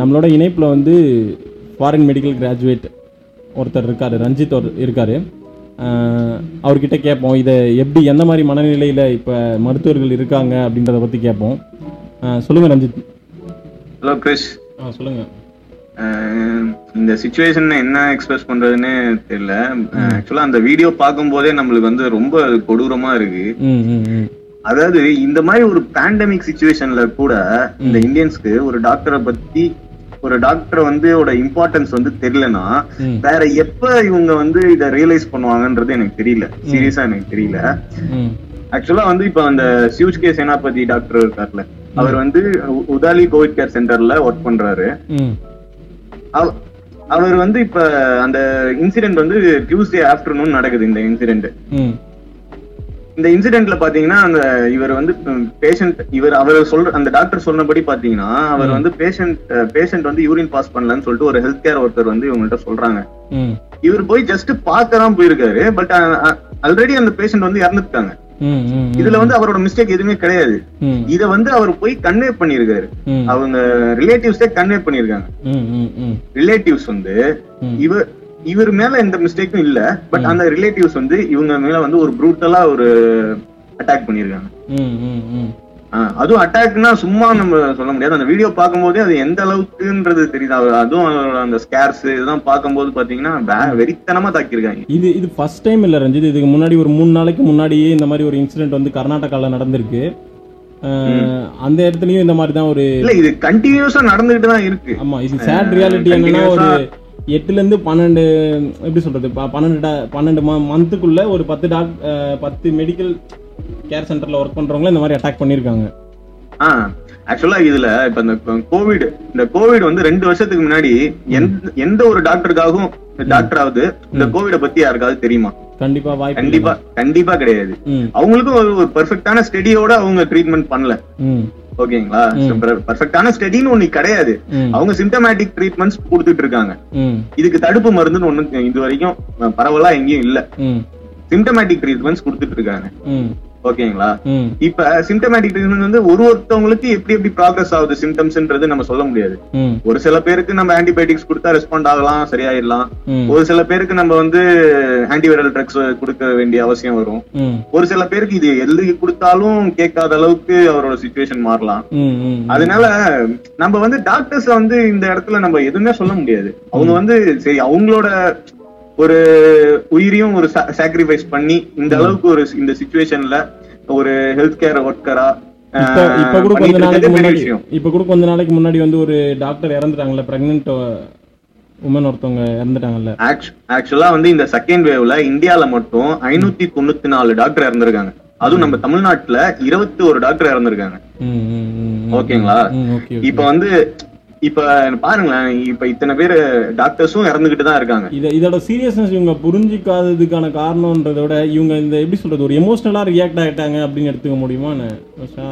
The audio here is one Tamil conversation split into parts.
நம்மளோட இணைப்பில் வந்து ஃபாரின் மெடிக்கல் கிராஜுவேட் ஒருத்தர் இருக்கார் ரஞ்சித் ஒரு இருக்கார். அவர்கிட்ட கேட்போம் இதை எப்படி எந்த மாதிரி மனநிலையில் இப்போ மருத்துவர்கள் இருக்காங்க அப்படின்றத பற்றி கேட்போம். சொல்லுங்கள் ரஞ்சித். ஹலோ கிறிஸ் ஆ சொல்லுங்கள் இந்த சுச்சுவேஷன் என்ன எக்ஸ்பிரஸ் பண்றதுன்னு தெரியல. ஆக்சுவலா அந்த வீடியோ பார்க்கும்போதே நம்மளுக்கு வந்து ரொம்ப கொடூரமா இருக்கு. அதாவது இந்த மாதிரி ஒரு பேண்டமிக் சுச்சுவேஷன்ல கூட இந்த இந்தியன்ஸ்க்கு ஒரு டாக்டரை பத்தி ஒரு டாக்டர் வந்து இம்பார்ட்டன்ஸ் வந்து தெரியலனா. வேற எப்ப இவங்க வந்து இத ரியலைஸ் பண்ணுவாங்கன்றது எனக்கு தெரியல. சீரியஸா எனக்கு தெரியல. ஆக்சுவலா வந்து இப்ப அந்த சியூஜ் கே சேனாபதி டாக்டர் இருக்கார்ல அவர் வந்து உதாலி கோவிட் கேர் சென்டர்ல ஒர்க் பண்றாரு. அவர் வந்து இப்ப அந்த இன்சிடென்ட் வந்து டியூஸ்டே ஆஃப்டர்நூன் நடக்குது இந்த இன்சிடென்ட் இந்த இன்சிடென்ட்ல பாத்தீங்கன்னா அந்த இவர் வந்து பேஷண்ட் இவர் அவர் சொல்ற அந்த டாக்டர் சொன்னபடி பாத்தீங்கன்னா அவர் வந்து பேஷண்ட் பேஷண்ட் வந்து யூரின் பாஸ் பண்ணலன்னு சொல்லிட்டு ஒரு ஹெல்த் கேர் ஒருத்தர் வந்து இவங்கள்ட்ட சொல்றாங்க. இவர் போய் ஜஸ்ட் பார்க்க தான் போயிருக்காரு பட் ஆல்ரெடி அந்த பேஷண்ட் வந்து இறந்துட்டாங்க. இதுல வந்து அவரோட மிஸ்டேக் எதுவுமே கிடையாது. இத வந்து அவர் போய் கன்வே பண்ணிருக்காரு அவங்க ரிலேட்டிவ்ஸே கன்வே பண்ணிருக்காங்க ரிலேட்டிவ்ஸ் வந்து. இவர் இவர் மேல எந்த மிஸ்டேக்கும் இல்ல பட் அந்த ரிலேட்டிவ்ஸ் வந்து இவங்க மேல வந்து ஒரு ப்ரூட்டலா ஒரு அட்டாக் பண்ணிருக்காங்க. அதுவும் அட்டாக்னா சும்மா நம்ம சொல்ல முடியாது. அந்த வீடியோ பார்க்கும்போதே அது எந்த அளவுக்குன்றது தெரியுது. அதுவும் அந்த ஸ்கேர்ஸ் இதெல்லாம் பார்க்கும்போது பாத்தீங்கன்னா வெறித்தனமா தாக்கியிருக்காங்க. இது இது ஃபர்ஸ்ட் டைம் இல்லை ரஞ்சித். இதுக்கு முன்னாடி ஒரு மூணு நாளைக்கு முன்னாடியே இந்த மாதிரி ஒரு இன்சிடென்ட் வந்து கர்நாடகாவில் நடந்திருக்கு. அந்த இடத்துலயும் இந்த மாதிரி தான் ஒரு இல்ல இது கண்டினியூஸா நடந்துகிட்டு தான் இருக்கு. ஆமா இது சேட் ரியாலிட்டி என்னன்னா ஒரு எட்டுல இருந்து பன்னெண்டு எப்படி சொல்றது ப- பன்னெண்டு டா- பன்னெண்டு மந்த்துக்குள்ள ஒரு பத்து டாக் பத்து மெடிக்கல் கேர் சென்டர்ல ஒர்க் பண்றவங்கள இந்த மாதிரி அட்டாக் பண்ணிருக்காங்க. ஆஹ் ஆக்சுவலா இதுல இப்ப இந்த கோவிட் இந்த கோவிட் வந்து ரெண்டு வருஷத்துக்கு முன்னாடி எந்த எந்த ஒரு டாக்டருக்காகவும் டாக்டராவது இந்த கோவிட பத்தி யாருக்காவது தெரியுமா? கண்டிப்பா வாய்ப்பு கண்டிப்பா கண்டிப்பா கிடையாது. அவங்களுக்கும் ஒரு பெர்ஃபெக்டான ஸ்டடியோட அவங்க ட்ரீட்மெண்ட் பண்ணல. ஓகேங்களா? பெர்ஃபெக்டான ஸ்டடின்னு ஒண்ணு கிடையாது. அவங்க சிம்டமேட்டிக் ட்ரீட்மெண்ட்ஸ் கொடுத்துட்டு இருக்காங்க. இதுக்கு தடுப்பு மருந்துன்னு ஒண்ணு இது வரைக்கும் பரவலா எங்கேயும் இல்ல. சிம்டமேட்டிக் ட்ரீட்மெண்ட்ஸ் கொடுத்துட்டு இருக்காங்க. ஓகேங்களா? இப்ப சிம்டமேட்டிக் ட்ரீட்மெண்ட் வந்து ஒரு ஒருத்தவங்களுக்கு எப்படி எப்படி ப்ராக்ரஸ் ஆகுது சிம்டம்ஸ்ன்றது நம்ம சொல்ல முடியாது. ஒரு சில பேருக்கு நம்ம ஆன்டிபயோட்டிக்ஸ் கொடுத்தா ரெஸ்பாண்ட் ஆகலாம் சரியாயிடலாம் ஒரு சில பேருக்கு நம்ம வந்து ஆன்டிவைரல் ட்ரக்ஸ் கொடுக்க வேண்டிய அவசியம் வரும். ஒரு சில பேருக்கு இது எது கொடுத்தாலும் கேட்காத அளவுக்கு அவரோட சுச்சுவேஷன் மாறலாம். அதனால நம்ம வந்து டாக்டர்ஸ் வந்து இந்த இடத்துல நம்ம எதுவுமே சொல்ல முடியாது. அவங்க வந்து சரி அவங்களோட ஒரு உயிரையும் ஒரு சாக்ரிஃபைஸ் பண்ணி இந்த அளவுக்கு ஒரு இந்த சுச்சுவேஷன்ல ஒரு ஹெல்த் கேர் ஒர்க்கரா இப்ப கூட கொஞ்ச நாளைக்கு முன்னாடி இப்ப கூட கொஞ்ச நாளைக்கு முன்னாடி வந்து ஒரு டாக்டர் இறந்துட்டாங்கல்ல பிரெக்னென்ட் உமன் ஒருத்தவங்க இறந்துட்டாங்கல்ல. ஆக்சுவலா வந்து இந்த செகண்ட் வேவ்ல இந்தியால மட்டும் ஐநூத்தி தொண்ணூத்தி நாலு டாக்டர் இறந்திருக்காங்க. அதுவும் நம்ம தமிழ்நாட்டுல இருபத்தி ஒரு டாக்டர் இறந்திருக்காங்க. ஓகேங்களா. இப்ப வந்து இப்ப பாருங்களேன் இப்ப இத்தனை பேரு டாக்டர்ஸும் இறந்துகிட்டு தான் இருக்காங்க. இத இதோட சீரியஸ்னஸ் இவங்க புரிஞ்சிக்காததுக்கான காரணம்ன்றத விட இவங்க இந்த எப்படி சொல்றது ஒரு எமோஷனலா ரியாக்ட் ஆயிட்டாங்க அப்படின்னு எடுத்துக்க முடியுமா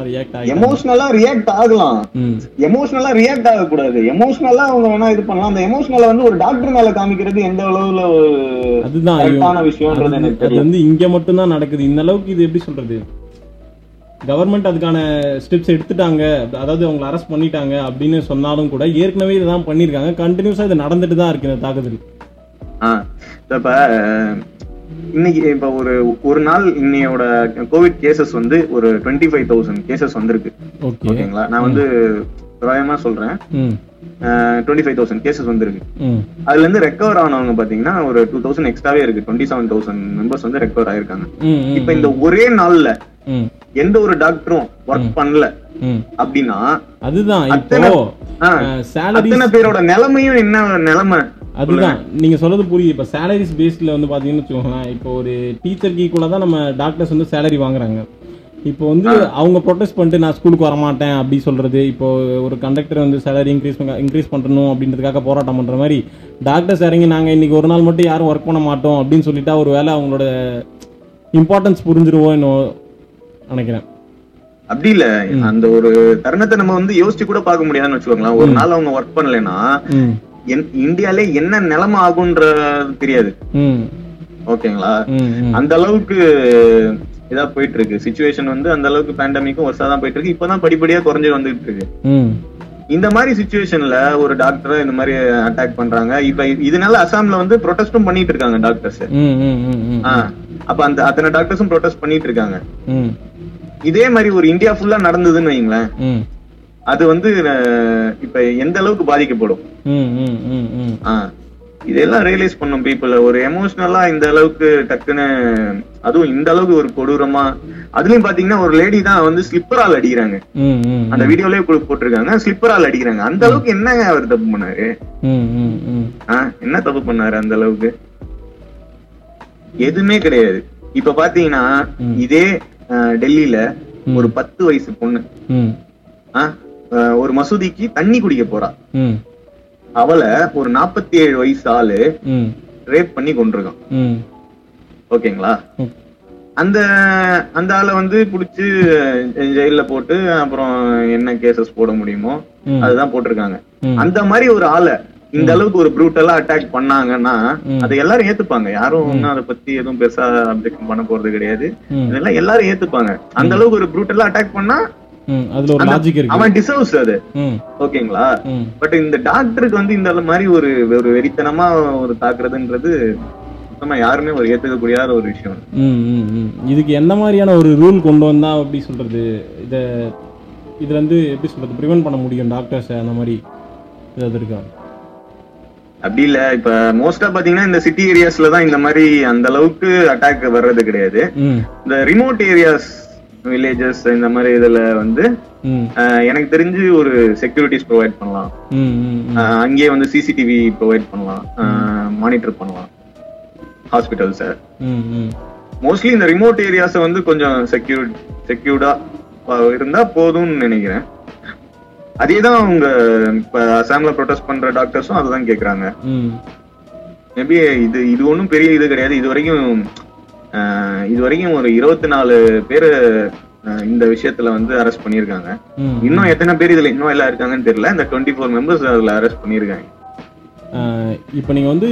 ரியாக்ட் ஆகி எமோஷனலா ரியாக்ட் ஆகலாம். எமோஷனலா ரியாக்ட் ஆகக்கூடாது. எமோஷனலா அவங்க வேணா இது பண்ணலாம். அந்த எமோஷனலை வந்து ஒரு டாக்டர் மேல காமிக்கிறது எந்த அளவுல அதுதான் விஷயம்ன்றது எனக்கு அது வந்து இங்க மட்டும் தான் நடக்குது. இந்த அளவுக்கு இது எப்படி சொல்றது? கவர்மெண்ட் அதுக்கான ஸ்டெப்ஸ் எடுத்துட்டாங்க. அதாவது அவங்களை அரெஸ்ட் பண்ணிட்டாங்க அப்படின்னு சொன்னாலும் கூட ஏற்கனவே இதுதான் பண்ணியிருக்காங்க. கண்டினியூஸா இது நடந்துட்டு தான் இருக்கு இந்த தாக்குதல். ஆஹ் இப்ப இன்னைக்கு இப்ப ஒரு ஒரு நாள் இன்னையோட கோவிட் கேசஸ் வந்து ஒரு டுவெண்ட்டி ஃபைவ் தௌசண்ட் கேசஸ் வந்திருக்கு. ஓகே ஓகேங்களா? நான் வந்து தோராயமா சொல்றேன். டுவெண்ட்டி ஃபைவ் தௌசண்ட் கேசஸ் வந்திருக்கு. அதுல இருந்து ரெக்கவர் ஆனவங்க பாத்தீங்கன்னா ஒரு டூ தௌசண்ட் எக்ஸ்ட்ராவே இருக்கு. டுவெண்ட்டி செவன் தௌசண்ட் மெம்பர்ஸ் வந்து ரெக்கவர் ஆயிருக்காங்க. இப்ப இந்த ஒரே நாள்ல எந்த ஒரு டாக்டரும் ஒர்க் பண்ணல. அப்படின்னா அதுதான் இப்போ அத்தனை- பேரோட நிலைமையும் என்ன நிலைமை? அதுதான் நீங்க சொல்றது புரியுது. இப்போ சேலரிஸ் பேஸ்ல வந்து பாத்தீங்கன்னு வச்சுக்கோங்களேன் இப்போ ஒரு டீச்சருக்கு ஈக்குவலா தான் நம்ம டாக்டர்ஸ் வந்து சேலரி வாங்குறாங்க. இப்போ வந்து அவங்க ப்ரொடெஸ்ட் பண்ணிட்டு நான் ஸ்கூலுக்கு வரமாட்டேன் அப்படி சொல்றது இப்போ ஒரு கண்டக்டர் வந்து சேலரி இன்க்ரீஸ் இன்க்ரீஸ் பண்ணணும் அப்படின்றதுக்காக போராட்டம் பண்ற மாதிரி டாக்டர்ஸ் இறங்கி நாங்க இன்னைக்கு ஒரு நாள் மட்டும் யாரும் ஒர்க் பண்ண மாட்டோம் அப்படின்னு சொல்லிட்டா ஒரு வேளை அவங்களோட இம்பார்ட்டன்ஸ் புரிஞ்சிருவோம் நினைக்கிறேன். அப்படி இல்ல. அந்த ஒரு தருணத்தை நம்ம வந்து யோசிச்சு கூட பார்க்க முடியாதுன்னு வச்சுக்கோங்களேன். ஒரு நாள் அவங்க ஒர்க் பண்ணலைன்னா இந்தியாலே என்ன நிலைமை ஆகுன்றது தெரியாது. ஓகேங்களா? அந்த அளவுக்கு இதா போயிட்டு இருக்கு சுச்சுவேஷன் வந்து அந்த அளவுக்கு பேண்டமிக்கும் வருஷம் தான் போயிட்டு இருக்கு இப்பதான் படிப்படியா குறைஞ்சு வந்துட்டு இருக்கு இந்த மாதிரி சுச்சுவேஷன்ல ஒரு டாக்டரை இந்த மாதிரி அட்டாக் பண்றாங்க. இப்ப இதனால அசாம்ல வந்து ப்ரொடெஸ்டும் பண்ணிட்டு இருக்காங்க டாக்டர்ஸ் அப்ப அந்த அத்தனை டாக்டர்ஸும் ப்ரொடெஸ்ட் பண்ணிட்டு இருக்காங்க. இதே மாதிரி ஒரு இந்தியா ஃபுல்லா நடந்ததுன்னு வைங்களேன் அது வந்து இப்ப எந்த அளவுக்கு பாதிக்கப்படும்? இதெல்லாம் ரியலைஸ் பண்ணும் பீப்புள் ஒரு எமோஷனலா இந்த அளவுக்கு டக்குன்னு அதுவும் இந்த அளவுக்கு ஒரு கொடூரமா அதுலயும் பாத்தீங்கன்னா ஒரு லேடி தான் வந்து ஸ்லிப்பரால் அடிக்கிறாங்க. அந்த வீடியோலயே போட்டிருக்காங்க. ஸ்லிப்பரால் அடிக்கிறாங்க. அந்த அளவுக்கு என்னங்க அவர் தப்பு பண்ணாரு? என்ன தப்பு பண்ணாரு அந்த அளவுக்கு? எதுவுமே கிடையாது. இப்ப பாத்தீங்கன்னா. இதே டெல்லியில ஒரு பத்து வயசு பொண்ணு. ஒரு மசூதிக்கு தண்ணி குடிக்க போறா. அவளை ஒரு நாற்பத்தி ஏழு வயசு ஆளு ரேப் பண்ணி கொண்டிருக்கான் ஓகேங்களா. அந்த அந்த ஆளை வந்து புடிச்சு அஹ், ஜெயில்ல போட்டு அப்புறம் என்ன கேசஸ் போட முடியுமோ. அதுதான் போட்டிருக்காங்க. அந்த மாதிரி ஒரு ஆளை இந்த அளவுக்கு ஒரு ப்ரூட்டலா அட்டாக் பண்ணாங்கன்னா. அதை எல்லாரும் ஏத்துப்பாங்க. யாரும் ஒன்னும் அதை பத்தி எதுவும் பெருசா அப்ஜெக்ஷன் பண்ண போறது கிடையாது. இதெல்லாம் எல்லாரும் ஏத்துப்பாங்க. அந்த அளவுக்கு ஒரு ப்ரூட்டலா அட்டாக் பண்ணா அவன் டிசர்வ்ஸ் அது. ஓகேங்களா? பட் இந்த டாக்டருக்கு வந்து இந்த மாதிரி ஒரு ஒரு வெறித்தனமா ஒரு தாக்குறதுன்றது சுத்தமா யாருமே ஒரு ஏத்துக்க முடியாத ஒரு விஷயம். இதுக்கு எந்த மாதிரியான ஒரு ரூல் கொண்டு வந்தா அப்படி சொல்றது? இத இதுல இருந்து எப்படி சொல்றது? ப்ரிவென்ட் பண்ண முடியும் டாக்டர்ஸ் அந்த மாதிரி ஏதாவது இருக்கா? அப்படி இல்ல. இப்ப மோஸ்டா பாத்தீங்கன்னா இந்த சிட்டி ஏரியாஸ்ல தான் இந்த மாதிரி அந்த அளவுக்கு அட்டாக் வர்றது கிடையாது. இந்த ரிமோட் ஏரியாஸ் வில்லேஜஸ் இந்த மாதிரி இதுல வந்து எனக்கு தெரிஞ்சு ஒரு செக்யூரிட்டிஸ் ப்ரொவைட் பண்ணலாம். அங்கேயே வந்து சிசிடிவி ப்ரொவைட் பண்ணலாம். மானிட்டர் பண்ணலாம். ஹாஸ்பிட்டல்ஸை மோஸ்ட்லி இந்த ரிமோட் ஏரியாஸை வந்து கொஞ்சம் செக்யூர் செக்யூர்டா இருந்தா போதும்னு நினைக்கிறேன். அதே தான் அவங்க இப்ப அசாம்ல ப்ரொடெஸ்ட் பண்ற டாக்டர்ஸும் அதுதான் கேக்குறாங்க. மேபி இது இது ஒன்றும் பெரிய இது கிடையாது. இது வரைக்கும் இது வரைக்கும் ஒரு இருபத்தி நாலு பேர் இந்த விஷயத்துல வந்து அரெஸ்ட் பண்ணியிருக்காங்க. ம். இன்னும் எத்தனை பேர் இதுல இன்னும் எல்லாம் இருக்காங்கன்னு தெரியல. இந்த டுவெண்ட்டி ஃபோர் மெம்பர்ஸ் அதுல அரெஸ்ட் பண்ணியிருக்காங்க. இப்போ நீங்கள் வந்து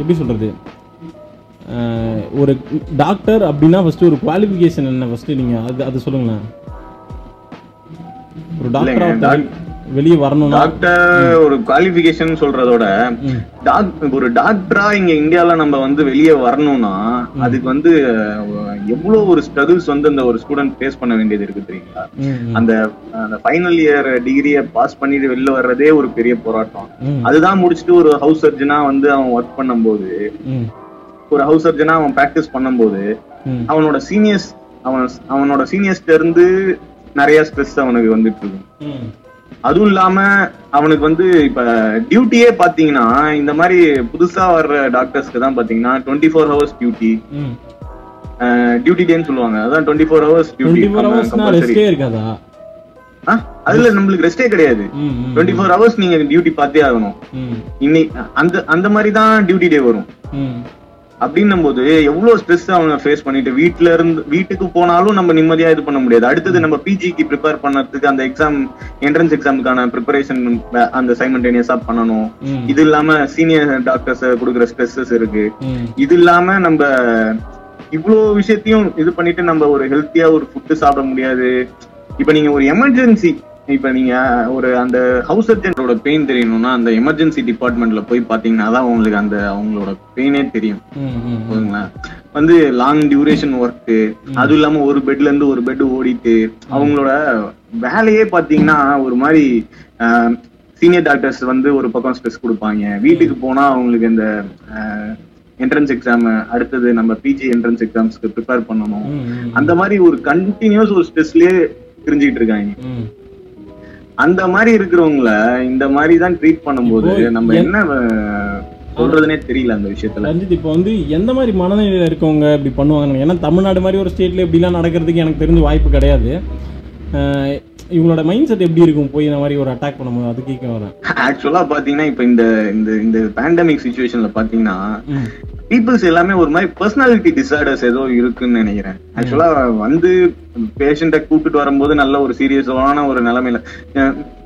எப்படி சொல்கிறது ஒரு டாக்டர் அப்படின்னா ஃபஸ்ட்டு ஒரு குவாலிஃபிகேஷன் என்ன? ஃபஸ்ட்டு நீங்கள் அது அது சொல்லுங்களேன். ஒரு டாக்டர் வெளியே வரணும்னா டாக்டர் ஒரு குவாலிஃபிகேஷன் சொல்றதோட ஒரு டாக்டரா இங்க இந்தியால நம்ம வந்து வெளியே வரணும்னா அதுக்கு வந்து எவ்வளவு ஒரு ஸ்ட்ரகிள்ஸ் வந்து அந்த ஒரு ஸ்டூடெண்ட் ஃபேஸ் பண்ண வேண்டியது இருக்கு தெரியுங்களா? அந்த அந்த ஃபைனல் இயர் டிகிரியை பாஸ் பண்ணிட்டு வெளில வர்றதே ஒரு பெரிய போராட்டம். அதுதான் முடிச்சுட்டு ஒரு ஹவுஸ் சர்ஜனா வந்து அவன் ஒர்க் பண்ணும்போது ஒரு ஹவுஸ் சர்ஜனா அவன் பிராக்டிஸ் பண்ணும்போது அவனோட சீனியர்ஸ் அவன் அவனோட சீனியர்ஸ்ல இருந்து நிறைய ஸ்ட்ரெஸ் அவனுக்கு வந்துட்டு இருக்கும் அதுவும் இல்லாம அவனுக்கு வந்து இப்ப டியூட்டியே பாத்தீங்கன்னா இந்த மாதிரி புதுசா வர்ற டாக்டர்ஸ்க்கு தான் பாத்தீங்கன்னா twenty four hours duty duty டேன்னு சொல்லுவாங்க. அதான் டுவெண்ட்டி ஃபோர் ஹவர்ஸ் டியூட்டி இருக்காதா? அதுல நம்மளுக்கு ரெஸ்டே கிடையாது. டுவெண்ட்டி ஃபோர் ஹவர்ஸ் நீங்க டியூட்டி பார்த்தே ஆகணும். இன்னைக்கு அந்த அந்த மாதிரி தான் டியூட்டி டே வரும். அப்படின்னும் போது எவ்வளவு ஸ்ட்ரெஸ் அவங்க ஃபேஸ் பண்ணிட்டு வீட்ல இருந்து வீட்டுக்கு போனாலும் நம்ம நிம்மதியா இது பண்ண முடியாது. அடுத்தது நம்ம பிஜிக்கு ப்ரிப்பேர் பண்ணறதுக்கு அந்த எக்ஸாம் என்ட்ரன்ஸ் எக்ஸாமுக்கான ப்ரிப்பரேஷன் அந்த சைமல்டேனியஸா பண்ணணும். இது இல்லாம சீனியர் டாக்டர்ஸ் கொடுக்குற ஸ்ட்ரெஸ்ஸஸ் இருக்கு. இது இல்லாம நம்ம இவ்வளோ விஷயத்தையும் இது பண்ணிட்டு நம்ம ஒரு ஹெல்த்தியா ஒரு ஃபுட்டு சாப்பிட முடியாது. இப்ப நீங்க ஒரு எமர்ஜென்சி இப்ப நீங்க ஒரு அந்த ஹவுஸ் சர்ஜனோட பெயின் தெரியணும்னா அந்த எமர்ஜென்சி டிபார்ட்மெண்ட்ல போய் பாத்தீங்கன்னா தான் உங்களுக்கு அந்த அவங்களோட பெயினே தெரியும். வந்து லாங் டியூரேஷன் ஒர்க் அதுவும் இல்லாம ஒரு பெட்ல இருந்து ஒரு பெட் ஓடிட்டு அவங்களோட வேலையே பாத்தீங்கன்னா ஒரு மாதிரி சீனியர் டாக்டர்ஸ் வந்து ஒரு பக்கம் ஸ்ட்ரெஸ் கொடுப்பாங்க. வீட்டுக்கு போனா அவங்களுக்கு இந்த என்ட்ரன்ஸ் எக்ஸாம் அடுத்தது நம்ம பிஜி என்ட்ரன்ஸ் எக்ஸாம்ஸ்க்கு ப்ரிப்பேர் பண்ணணும். அந்த மாதிரி ஒரு கண்டினியூஸ் ஒரு ஸ்ட்ரெஸ்லயே தெரிஞ்சுக்கிட்டு இருக்காங்க. அந்த மாதிரி இருக்கிறவங்கள இந்த மாதிரி தான் ட்ரீட் பண்ணும்போது நம்ம என்- என்ன சொல்றதுனே தெரியல அந்த விஷயத்துல. ரஞ்சித் இப்போ வந்து எந்த மாதிரி மனநிலையில் இருக்கவங்க இப்படி பண்ணுவாங்க ஏன்னா தமிழ்நாடு மாதிரி ஒரு ஸ்டேட்ல இப்படிலாம் நடக்கிறதுக்கு எனக்கு தெரிஞ்ச வாய்ப்பு கிடையாது. இவங்களோட மைண்ட் செட் எப்படி இருக்கும்? போய் இந்த மாதிரி ஒரு அட்டாக் பண்ணும்போது அது கேட்க வரேன். ஆக்சுவலா பாத்தீங்கன்னா இப்ப இந்த இந்த இந்த பேண்டமிக் சுச்சுவேஷன்ல பாத்தீங்கன்னா பீப்புள்ஸ் எல்லாமே ஒரு மாதிரி பர்சனாலிட்டி டிசார்டர்ஸ் ஏதோ இருக்குன்னு நினைக்கிறேன். ஆக்சுவலா வந்து பேஷண்ட்டை கூப்பிட்டு வரும்போது நல்ல ஒரு சீரியஸான ஒரு நிலைமையில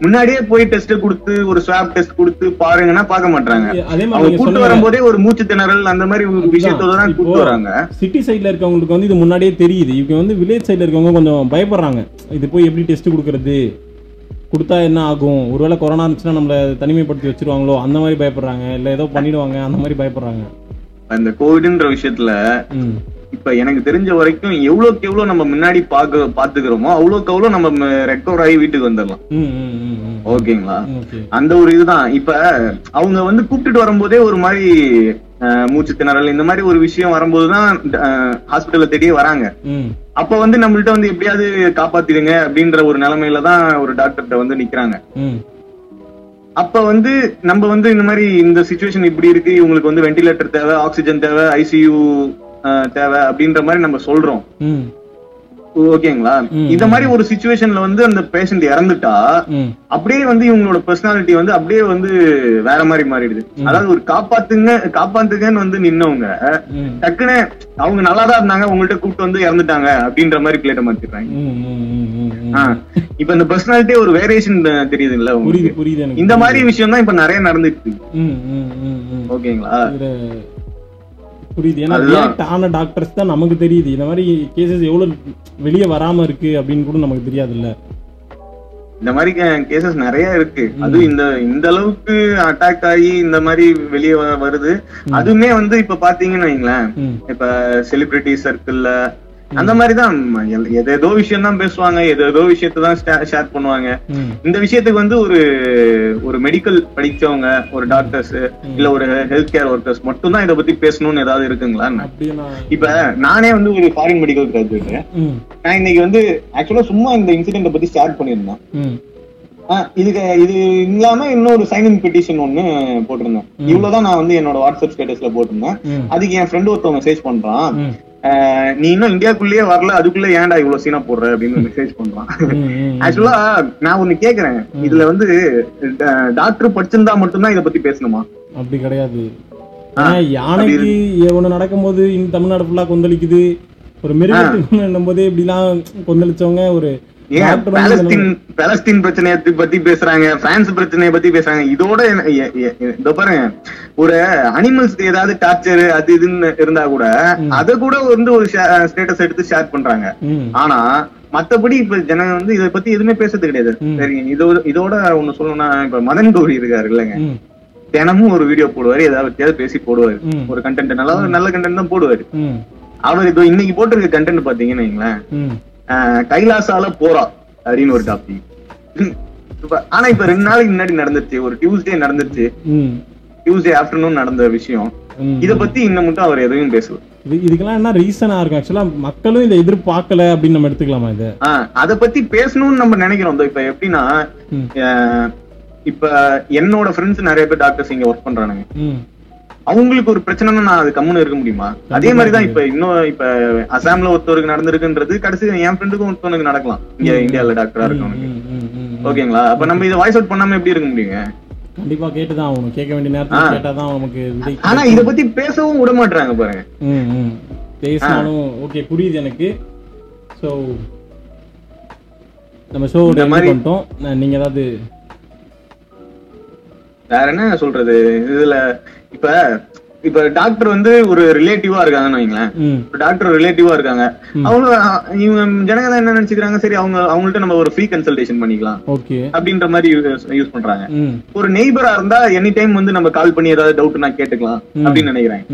முன்னாடியே போய் டெஸ்ட் கொடுத்து ஒரு ஸ்வாப் டெஸ்ட் கொடுத்து பாருங்கன்னா பார்க்க மாட்டாங்க அவங்க கூட்டு வரும்போதே ஒரு மூச்சு திணறல் அந்த மாதிரி ஒரு விஷயத்தோட தான் கூட்டு வராங்க. சிட்டி சைடில் இருக்கவங்களுக்கு வந்து இது முன்னாடியே தெரியுது. இப்போ வந்து வில்லேஜ் சைடில் இருக்கவங்க கொஞ்சம் பயப்படுறாங்க. இது போய் எப்படி டெஸ்ட் கொடுக்கறது? கொடுத்தா என்ன ஆகும்? ஒருவேளை கொரோனா இருந்துச்சுன்னா நம்மளை தனிமைப்படுத்தி வச்சிருவாங்களோ? அந்த மாதிரி பயப்படுறாங்க. இல்லை ஏதோ பண்ணிடுவாங்க. அந்த மாதிரி பயப்படுறாங்க. இந்த கோவிட்ன்ற விஷயத்துல இப்ப எனக்கு தெரிஞ்ச வரைக்கும் எவ்வளவுக்கு எவ்வளவு நம்ம முன்னாடி பாக்க பாத்துக்கிறோமோ அவ்வளவுக்கு அவ்வளவு நம்ம ரெக்கவர் ஆகி வீட்டுக்கு வந்துடலாம். ஓகேங்களா? ஓகே. அந்த ஒரு இதுதான். இப்ப அவங்க வந்து கூப்பிட்டுட்டு வரும்போதே ஒரு மாதிரி மூச்சு திணறல் இந்த மாதிரி ஒரு விஷயம் வரும்போதுதான் ஹாஸ்பிட்டல்ல தேடியே வராங்க. அப்ப வந்து நம்மள்ட்ட வந்து எப்படியாவது காப்பாத்திடுங்க அப்படின்ற ஒரு நிலைமையில தான் ஒரு டாக்டர்கிட்ட வந்து நிக்கிறாங்க. அப்ப வந்து நம்ம வந்து இந்த மாதிரி இந்த சுச்சுவேஷன் இப்படி இருக்கு இவங்களுக்கு வந்து வெண்டிலேட்டர் தேவை ஆக்சிஜன் தேவை ஐசியூ தேவை அப்படின்ற மாதிரி நம்ம சொல்றோம். ஓகேங்களா. இந்த மாதிரி ஒரு சுச்சுவேஷன்ல வந்து அந்த பேஷண்ட் இறந்துட்டா அப்படியே வந்து இவங்களோட பர்சனாலிட்டி வந்து அப்படியே வந்து வேற மாதிரி மாறிடுது. அதாவது ஒரு காப்பாத்துங்க காப்பாத்துங்கன்னு வந்து நின்னவங்க டக்குன்னு அவங்க நல்லா தான் இருந்தாங்க உங்கள்ட்ட கூப்பிட்டு வந்து இறந்துட்டாங்க அப்படின்ற மாதிரி பிளேட்ட மாத்திடுறாங்க. இப்ப இந்த பர்சனாலிட்டியே ஒரு வேரியேஷன் புரியுது எனக்கு இந்த மாதிரி விஷயம் தான் இப்ப நிறைய நடந்துட்டு இருக்கு. ஓகேங்களா? புரியுது. ஏன்னா. ரியாக்ட் ஆன டாக்டர்ஸ் தான் நமக்கு தெரியுது. இந்த மாதிரி கேசஸ் எவ்வளவு வெளியே வராம இருக்கு அப்படின்னு கூட நமக்கு தெரியாதுல்ல. இந்த மாதிரி கேசஸ் நிறைய இருக்கு. அது இந்த இந்த அளவுக்கு அட்டாக் ஆகி இந்த மாதிரி வெளியே வருது. அதுவுமே வந்து இப்ப பாத்தீங்கன்னு இப்ப செலிபிரிட்டி சர்க்கிள்ல அந்த மாதிரி தான் எதேதோ விஷயம் தான் பேசுவாங்க எதேதோ விஷயத்தை தான் ஷேர் பண்ணுவாங்க. இந்த விஷயத்துக்கு வந்து ஒரு ஒரு மெடிக்கல் படிச்சவங்க ஒரு டாக்டர்ஸ் இல்ல ஒரு ஹெல்த் கேர் ஒர்க்கர்ஸ் மட்டும் தான் இதை பத்தி பேசணும்னு ஏதாவது இருக்குங்களா? இப்ப நானே வந்து ஒரு ஃபாரின் மெடிக்கல் கிராஜுவேட் நான் இன்னைக்கு வந்து ஆக்சுவலா சும்மா இந்த இன்சிடென்ட பத்தி ஷேர் பண்ணியிருந்தேன். இதுக்கு இது இல்லாம இன்னொரு சைனிங் பெட்டிஷன் ஒண்ணு போட்டிருந்தேன். இவ்வளவுதான் நான் வந்து என்னோட வாட்ஸ்அப் ஸ்டேட்டஸ்ல போட்டிருந்தேன். அதுக்கு என் ஃப்ரெண்டு ஒருத்தவங்க மெசேஜ் பண்றான். நீ இன்னும் இந்தியாக்குள்ளேயே வரல அதுக்குள்ள ஏன்டா இவ்வளவு சீனா போடுற அப்படின்னு மெசேஜ் பண்றான். ஆக்சுவலா நான் ஒண்ணு கேக்குறேன். இதுல வந்து டாக்டர் படிச்சிருந்தா மட்டும்தான் இத பத்தி பேசணுமா? அப்படி கிடையாது. யானைக்கு ஒண்ணு நடக்கும்போது தமிழ்நாடு ஃபுல்லா கொந்தளிக்குது. ஒரு மிருகத்துக்கு போதே இப்படிலாம் கொந்தளிச்சவங்க ஒரு பாலஸ்தீன் பாலஸ்தீன் பிரச்சனைய பத்தி பேசுறாங்க பிரான்ஸ் பிரச்சனைய பத்தி பேசுறாங்க. இதோட இதோ பாருங்க. ஒரு அனிமல்ஸ்க்கு ஏதாவது டார்ச்சர் அது இதுன்னு இருந்தா கூட அத கூட வந்து ஒரு ஸ்டேட்டஸ் எடுத்து ஷேர் பண்றாங்க. ஆனா மத்தபடி இப்ப ஜனங்க வந்து இத பத்தி எதுவுமே பேசுறது கிடையாது. ம். சரி இதோட இதோட ஒண்ணு சொல்லணும்னா இப்ப மதன் கௌரி இருக்காரு இல்லைங்க. தினமும் ஒரு வீடியோ போடுவாரு ஏதாவது பேசி போடுவாரு. ஒரு கண்டென்ட் நல்லா நல்ல கண்டென்ட் தான் போடுவாரு. அவர் இதோ இன்னைக்கு போட்டிருக்க கண்டென்ட் பாத்தீங்கன்னு வைங்களேன். கைலாசால போறா அப்படின்னு ஒரு டாபிக் ஆனா இப்ப ரெண்டு நாளைக்கு முன்னாடி நடந்துச்சு ஒரு டியூஸ்டே நடந்துச்சு டியூஸ்டே ஆஃப்டர்நூன் நடந்த விஷயம். இத பத்தி இன்னும் மட்டும் அவர் எதுவும் பேசல இது இதுக்கெல்லாம் என்ன ரீசனா இருக்கும் ஆக்சுவலா மக்களும் இதை எதிர்பார்க்கல அப்படின்னு நம்ம எடுத்துக்கலாமா இதை? அத பத்தி பேசணும்னு நம்ம நினைக்கிறோம். இப்ப எப்படின்னா இப்ப என்னோட ஃப்ரெண்ட்ஸ் நிறைய பேர் டாக்டர்ஸ் இங்க ஒர்க் பண்றானுங்க. அவங்களுக்கு ஒரு பிரச்சனைனா நான் அது கம்முன்னு இருக்க முடியுமா? அதே மாதிரிதான் இப்ப இன்னும் இப்ப அசாம்ல ஒருத்தருக்கு நடந்திருக்குன்றது கடைசி என் ஃப்ரெண்டுக்கும் ஒருத்தவனுக்கு நடக்கலாம். இங்க இந்தியால டாக்டரா இருக்கவனுக்கு. ஓகேங்களா? அப்ப நம்ம இதை வாய்ஸ் அவுட் பண்ணாம எப்படி இருக்க முடியுங்க? கண்டிப்பா கேட்டுதான் ஆகணும். கேட்க வேண்டிய நேரத்துல கேட்டாதான் நமக்கு ஆனா இத பத்தி பேசவும் விட மாட்டாங்க பாருங்க. பேசினாலும் ஓகே புரியுது எனக்கு. ஸோ நம்ம ஷோ பண்ணிட்டோம். நீங்க ஏதாவது வேற என்ன சொல்றது? இதுல இப்ப இப்ப டாக்டர் வந்து ஒரு ரிலேட்டிவா இருக்காங்கன்னு வைங்களேன். டாக்டர் ரிலேட்டிவா இருக்காங்க. அவங்க இவங்க ஜனங்க தான் என்ன நினைச்சுக்கிறாங்க? சரி அவங்க அவங்கள்ட்ட நம்ம ஒரு ஃப்ரீ கன்சல்டேஷன் பண்ணிக்கலாம். அப்படின்ற மாதிரி யூஸ் பண்றாங்க. ஒரு நெய்பரா இருந்தா எனி டைம் வந்து நம்ம கால் பண்ணி ஏதாவது டவுட் நான் கேட்டுக்கலாம் அப்படின்னு நினைக்கிறேன்.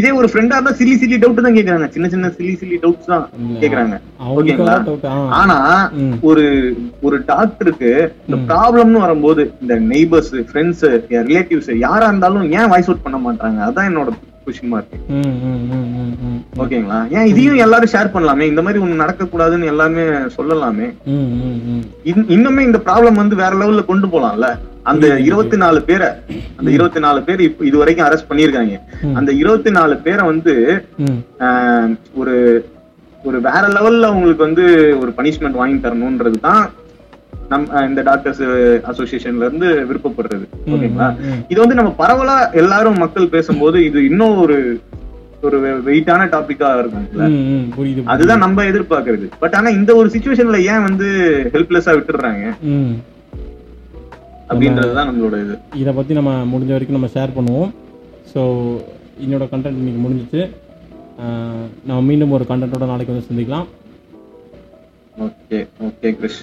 இதே ஒரு ஃப்ரெண்டா இருந்தா சில்லி சில்லி டவுட் தான் கேக்குறாங்க. சின்ன சின்ன சில்லி சில்லி டவுட்ஸ் தான் கேக்குறாங்க. ஓகேங்களா? ஆனா ஒரு ஒரு டாக்டருக்கு இந்த ப்ராப்ளம்னு வரும்போது இந்த நெய்பர்ஸ் ஃப்ரெண்ட்ஸ் ரிலேட்டிவ்ஸ் யாரா இருந்தாலும் ஏன் வாய்ஸ் அவுட் பண்ண மாட்டாங்க அதான் என்னோட கொஸ்டின் மார்க் ஓகேங்களா? ஏன் இதையும் எல்லாரும் ஷேர் பண்ணலாமே? இந்த மாதிரி ஒண்ணு நடக்க கூடாதுன்னு எல்லாமே சொல்லலாமே? இன்னுமே இந்த ப்ராப்ளம் வந்து வேற லெவல்ல கொண்டு போலாம்ல? அந்த இருபத்தி நாலு பேரை அந்த இருபத்தி நாலு பேர் இப்ப இது வரைக்கும் அரெஸ்ட் பண்ணிருக்காங்க அந்த இருபத்தி நாலு பேரை வந்து ஒரு ஒரு வேற லெவல்ல அவங்களுக்கு வந்து ஒரு பனிஷ்மெண்ட் வாங்கி தரணும்ன்றது தான் நம் அஹ், இந்த டாக்டர்ஸ் அசோசியேஷன்ல இருந்து விருப்பப்படுறது. ஓகேங்களா. இது வந்து நம்ம பரவலா எல்லாரும் மக்கள் பேசும்போது இது இன்னும் ஒரு ஒரு வெயிட்டான டாபிக்கா இருக்கும்ல ம் ம் புரியுது அதுதான் நம்ம எதிர்பார்க்கறது. பட் ஆனா இந்த ஒரு சுச்சுவேஷன்ல ஏன் வந்து ஹெல்ப்லெஸ்ஸா விட்டுடுறாங்க ம். அப்படின்றதுதான் நம்மளோட இது. இதை பற்றி நம்ம முடிஞ்ச வரைக்கும் நம்ம ஷேர் பண்ணுவோம். ஸோ என்னோட கண்டென்ட் இன்னைக்கு முடிஞ்சிச்சு. நம்ம மீண்டும் ஒரு கண்டென்ட்டோட நாளைக்கு வந்து சந்திக்கலாம். Okay okay Krish